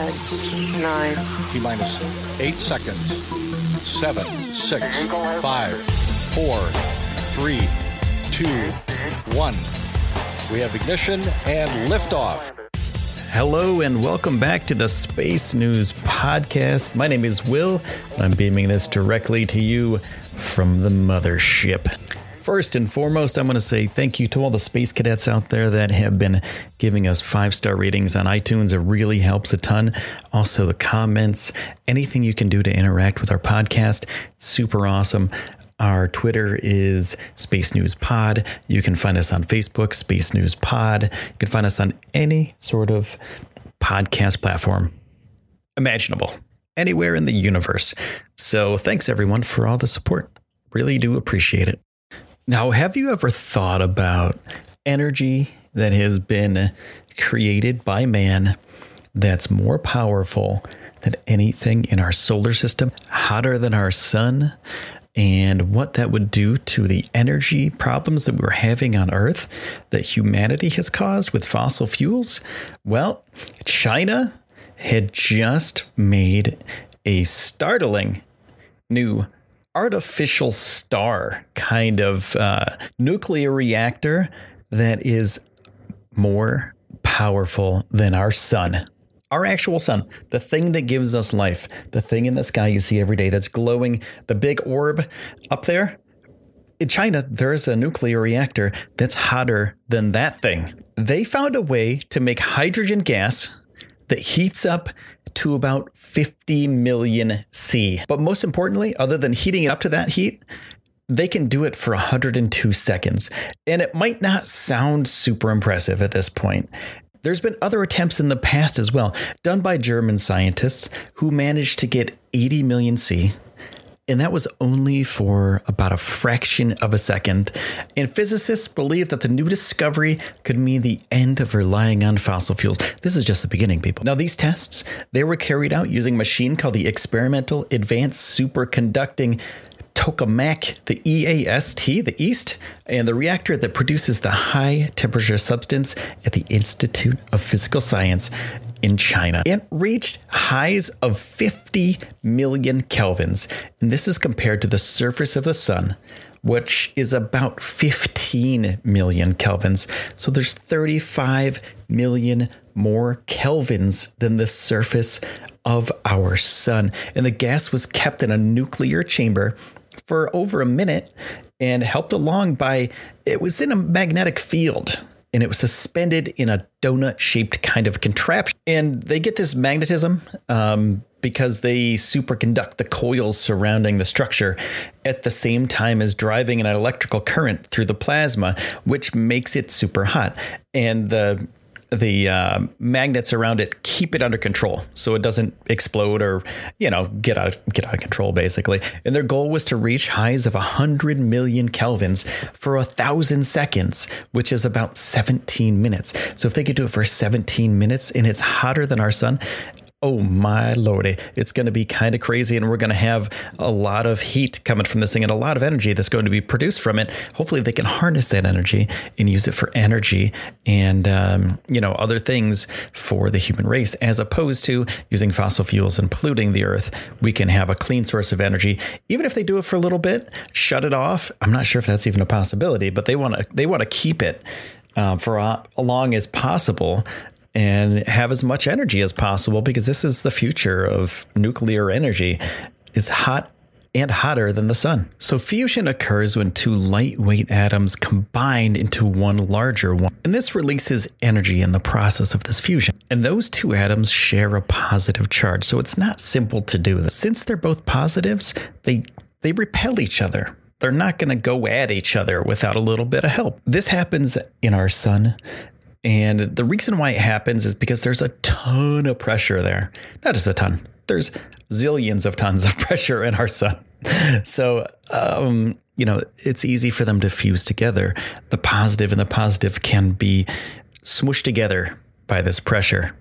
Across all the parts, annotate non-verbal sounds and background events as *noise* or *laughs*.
Nine. T minus eight seconds. Seven, six, five, four, three, two, one. We have ignition and liftoff. Hello and welcome back to the Space News Podcast. My name is Will, and I'm beaming this directly to you from the mothership. First and foremost, I'm going to say thank you to all the space cadets out there that have been giving us five star ratings on iTunes. It really helps a ton. Also, the comments, anything you can do to interact with our podcast, super awesome. Our Twitter is Space News Pod. You can find us on Facebook, Space News Pod. You can find us on any sort of podcast platform imaginable, anywhere in the universe. So, thanks everyone for all the support. Really do appreciate it. Now, have you ever thought about energy that has been created by man that's more powerful than anything in our solar system, hotter than our sun, and what that would do to the energy problems that we're having on Earth that humanity has caused with fossil fuels? Well, China had just made a startling new artificial star kind of uh, nuclear reactor that is more powerful than our sun. Our actual sun, the thing that gives us life, the thing in the sky you see every day that's glowing, the big orb up there. In China, there's a nuclear reactor that's hotter than that thing. They found a way to make hydrogen gas that heats up to about 50 million C. But most importantly, other than heating it up to that heat, they can do it for 102 seconds. And it might not sound super impressive at this point. There's been other attempts in the past as well, done by German scientists who managed to get 80 million C, and that was only for about a fraction of a second. And physicists believe that the new discovery could mean the end of relying on fossil fuels. This is just the beginning, people. Now, these tests, they were carried out using a machine called the Experimental Advanced Superconducting tokamak, the EAST, the East, and the reactor that produces the high temperature substance at the Institute of Physical Science in China. It reached highs of 50 million kelvins, and this is compared to the surface of the sun, which is about 15 million kelvins. So there's 35 million more kelvins than the surface of our sun. And the gas was kept in a nuclear chamber for over a minute and helped along by it was in a magnetic field and it was suspended in a donut shaped kind of contraption. And they get this magnetism um, because they superconduct the coils surrounding the structure at the same time as driving an electrical current through the plasma, which makes it super hot. And the the uh, magnets around it keep it under control so it doesn't explode or you know get out get out of control basically. And their goal was to reach highs of 100 million kelvins for a thousand seconds which is about 17 minutes. So if they could do it for 17 minutes and it's hotter than our sun Oh my lordy, it's going to be kind of crazy, and we're going to have a lot of heat coming from this thing and a lot of energy that's going to be produced from it. Hopefully, they can harness that energy and use it for energy and um, you know other things for the human race, as opposed to using fossil fuels and polluting the earth. We can have a clean source of energy, even if they do it for a little bit, shut it off. I'm not sure if that's even a possibility, but they want to they want to keep it uh, for as long as possible and have as much energy as possible because this is the future of nuclear energy. It's hot and hotter than the sun. So fusion occurs when two lightweight atoms combine into one larger one. And this releases energy in the process of this fusion. And those two atoms share a positive charge. So it's not simple to do this. Since they're both positives, they they repel each other. They're not going to go at each other without a little bit of help. This happens in our sun. And the reason why it happens is because there's a ton of pressure there. Not just a ton, there's zillions of tons of *laughs* pressure in our sun. So, um, you know, it's easy for them to fuse together. The positive and the positive can be smushed together by this pressure.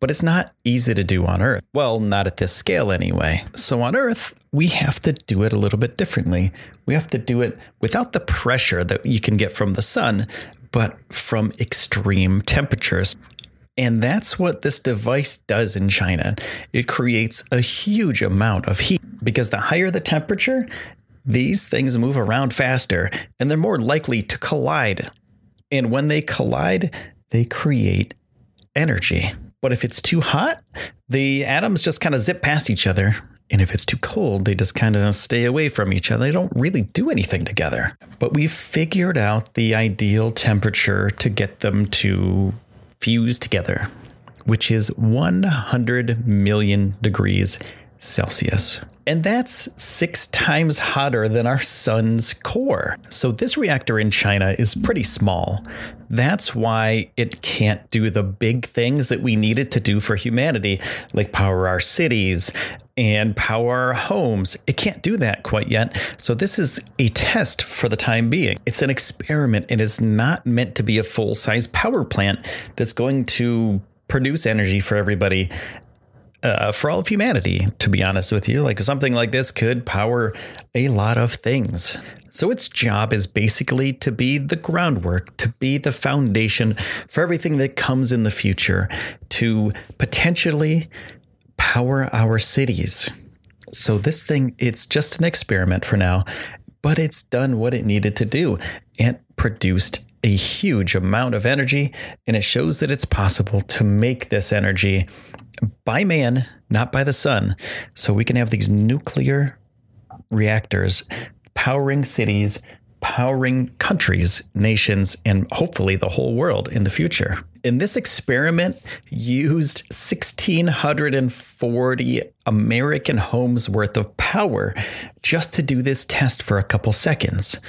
But it's not easy to do on Earth. Well, not at this scale anyway. So on Earth, we have to do it a little bit differently. We have to do it without the pressure that you can get from the sun, but from extreme temperatures. And that's what this device does in China. It creates a huge amount of heat because the higher the temperature, these things move around faster and they're more likely to collide. And when they collide, they create energy. But if it's too hot, the atoms just kind of zip past each other. And if it's too cold, they just kind of stay away from each other. They don't really do anything together. But we've figured out the ideal temperature to get them to fuse together, which is 100 million degrees Celsius. And that's six times hotter than our sun's core. So, this reactor in China is pretty small. That's why it can't do the big things that we need it to do for humanity, like power our cities and power homes. It can't do that quite yet. So, this is a test for the time being. It's an experiment. It is not meant to be a full size power plant that's going to produce energy for everybody uh, for all of humanity, to be honest with you. Like something like this could power a lot of things. So its job is basically to be the groundwork, to be the foundation for everything that comes in the future, to potentially power our cities. So this thing, it's just an experiment for now, but it's done what it needed to do and produced a huge amount of energy. And it shows that it's possible to make this energy by man, not by the sun. So we can have these nuclear reactors powering cities, powering countries, nations, and hopefully the whole world in the future. And this experiment used 1,640 American homes worth of power just to do this test for a couple seconds.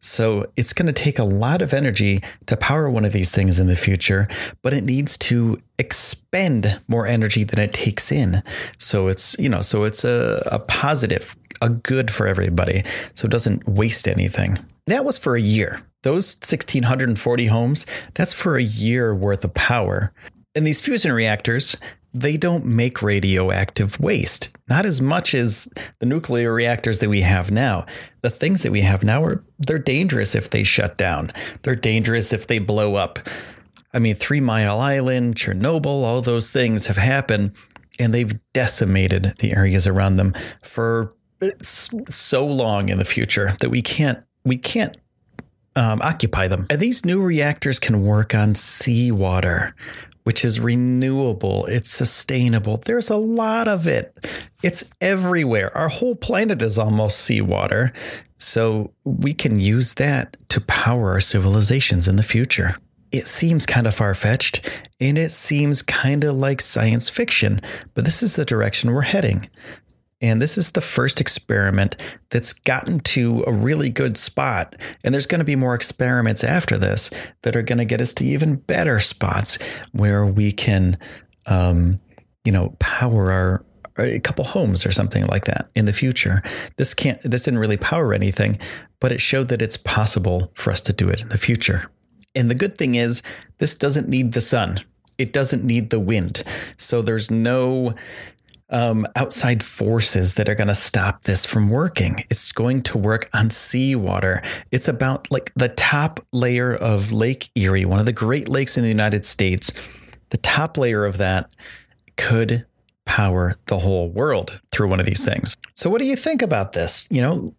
So it's going to take a lot of energy to power one of these things in the future, but it needs to expend more energy than it takes in. So it's, you know, so it's a, a positive, a good for everybody. So it doesn't waste anything. That was for a year. Those 1,640 homes, that's for a year worth of power. And these fusion reactors, they don't make radioactive waste, not as much as the nuclear reactors that we have now. The things that we have now are they're dangerous if they shut down. They're dangerous if they blow up. I mean, Three Mile Island, Chernobyl, all those things have happened and they've decimated the areas around them for so long in the future that we can't we can't um, occupy them. These new reactors can work on seawater, which is renewable, it's sustainable. There's a lot of it. It's everywhere. Our whole planet is almost seawater. So we can use that to power our civilizations in the future. It seems kind of far fetched and it seems kind of like science fiction, but this is the direction we're heading. And this is the first experiment that's gotten to a really good spot. And there's going to be more experiments after this that are going to get us to even better spots where we can, um, you know, power our a couple homes or something like that in the future. This can't this didn't really power anything, but it showed that it's possible for us to do it in the future. And the good thing is this doesn't need the sun. It doesn't need the wind. So there's no um, outside forces that are going to stop this from working. It's going to work on seawater. It's about like the top layer of Lake Erie, one of the great lakes in the United States. The top layer of that could power the whole world through one of these things. So, what do you think about this? You know,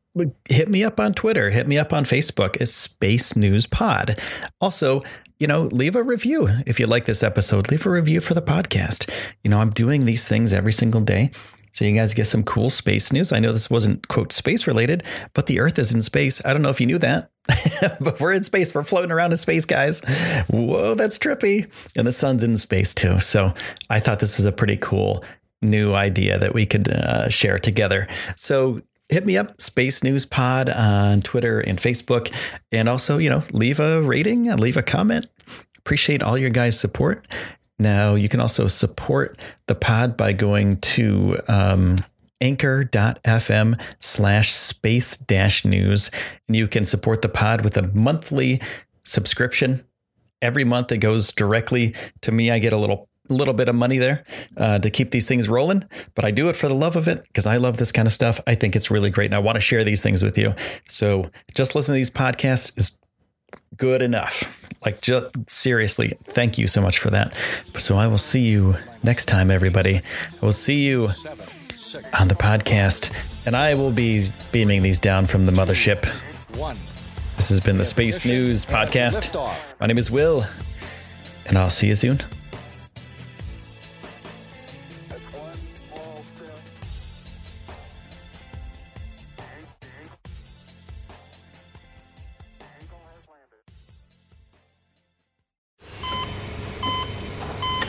hit me up on Twitter, hit me up on Facebook. It's Space News Pod. Also, you know, leave a review if you like this episode. Leave a review for the podcast. You know, I'm doing these things every single day. So you guys get some cool space news. I know this wasn't quote space related, but the Earth is in space. I don't know if you knew that, *laughs* but we're in space. We're floating around in space, guys. Whoa, that's trippy. And the sun's in space too. So I thought this was a pretty cool new idea that we could uh, share together. So hit me up, Space News Pod on Twitter and Facebook. And also, you know, leave a rating, leave a comment. Appreciate all your guys' support. Now, you can also support the pod by going to um, anchor.fm slash space dash news. And you can support the pod with a monthly subscription. Every month it goes directly to me. I get a little little bit of money there uh, to keep these things rolling, but I do it for the love of it because I love this kind of stuff. I think it's really great, and I want to share these things with you. So just listen to these podcasts is good enough. Like, just seriously, thank you so much for that. So I will see you next time, everybody. I will see you on the podcast, and I will be beaming these down from the mothership. This has been the Space News Podcast. My name is Will, and I'll see you soon.